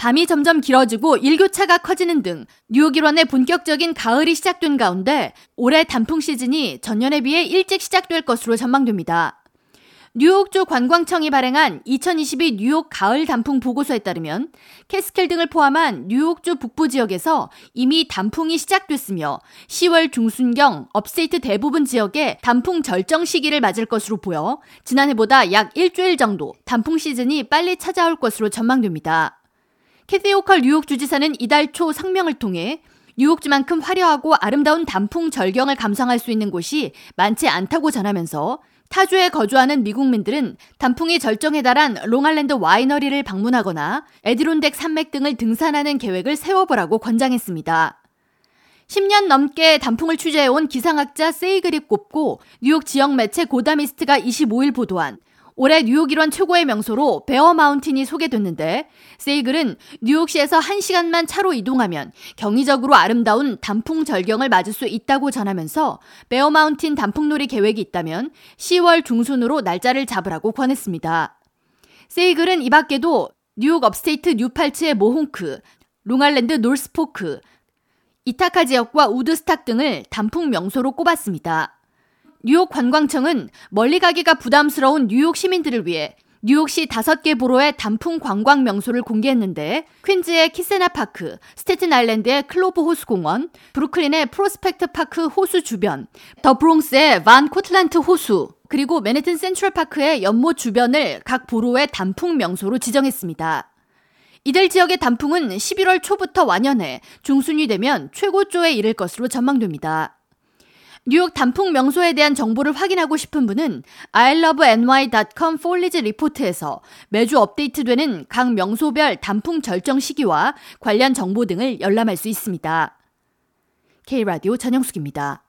밤이 점점 길어지고 일교차가 커지는 등 뉴욕 일원의 본격적인 가을이 시작된 가운데 올해 단풍 시즌이 전년에 비해 일찍 시작될 것으로 전망됩니다. 뉴욕주 관광청이 발행한 2022 뉴욕 가을 단풍 보고서에 따르면 캐츠킬 등을 포함한 뉴욕주 북부 지역에서 이미 단풍이 시작됐으며 10월 중순경 upstate 대부분 지역에 단풍 절정 시기를 맞을 것으로 보여 지난해보다 약 일주일 정도 단풍 시즌이 빨리 찾아올 것으로 전망됩니다. 캐시 호컬 뉴욕 주지사는 이달 초 성명을 통해 뉴욕주만큼 화려하고 아름다운 단풍 절경을 감상할 수 있는 곳이 많지 않다고 전하면서 타주에 거주하는 미국민들은 단풍이 절정에 달한 롱아일랜드 와이너리를 방문하거나 에디론덱 산맥 등을 등산하는 계획을 세워보라고 권장했습니다. 10년 넘게 단풍을 취재해온 기상학자 세이글이 꼽고 뉴욕 지역 매체 고다미스트가 25일 보도한 올해 뉴욕 일원 최고의 명소로 베어 마운틴이 소개됐는데 세이글은 뉴욕시에서 1시간만 차로 이동하면 경이적으로 아름다운 단풍 절경을 맞을 수 있다고 전하면서 베어 마운틴 단풍놀이 계획이 있다면 10월 중순으로 날짜를 잡으라고 권했습니다. 세이글은 이 밖에도 뉴욕 upstate 뉴팔츠의 모홍크, 롱아일랜드 놀스포크, 이타카 지역과 우드스탁 등을 단풍 명소로 꼽았습니다. 뉴욕 관광청은 멀리 가기가 부담스러운 뉴욕 시민들을 위해 뉴욕시 다섯 개 borough의 단풍 관광 명소를 공개했는데 퀸즈의 키세나 파크, 스테튼 아일랜드의 클로브 호수 공원, 브루클린의 프로스펙트 파크 호수 주변, 더 브롱스의 반 코틀란트 호수, 그리고 맨해튼 센트럴 파크의 연못 주변을 각 borough의 단풍 명소로 지정했습니다. 이들 지역의 단풍은 11월 초부터 완연해 중순이 되면 최고조에 이를 것으로 전망됩니다. 뉴욕 단풍 명소에 대한 정보를 확인하고 싶은 분은 iloveny.com 폴리즈 리포트에서 매주 업데이트되는 각 명소별 단풍 절정 시기와 관련 정보 등을 열람할 수 있습니다. K라디오 전영숙입니다.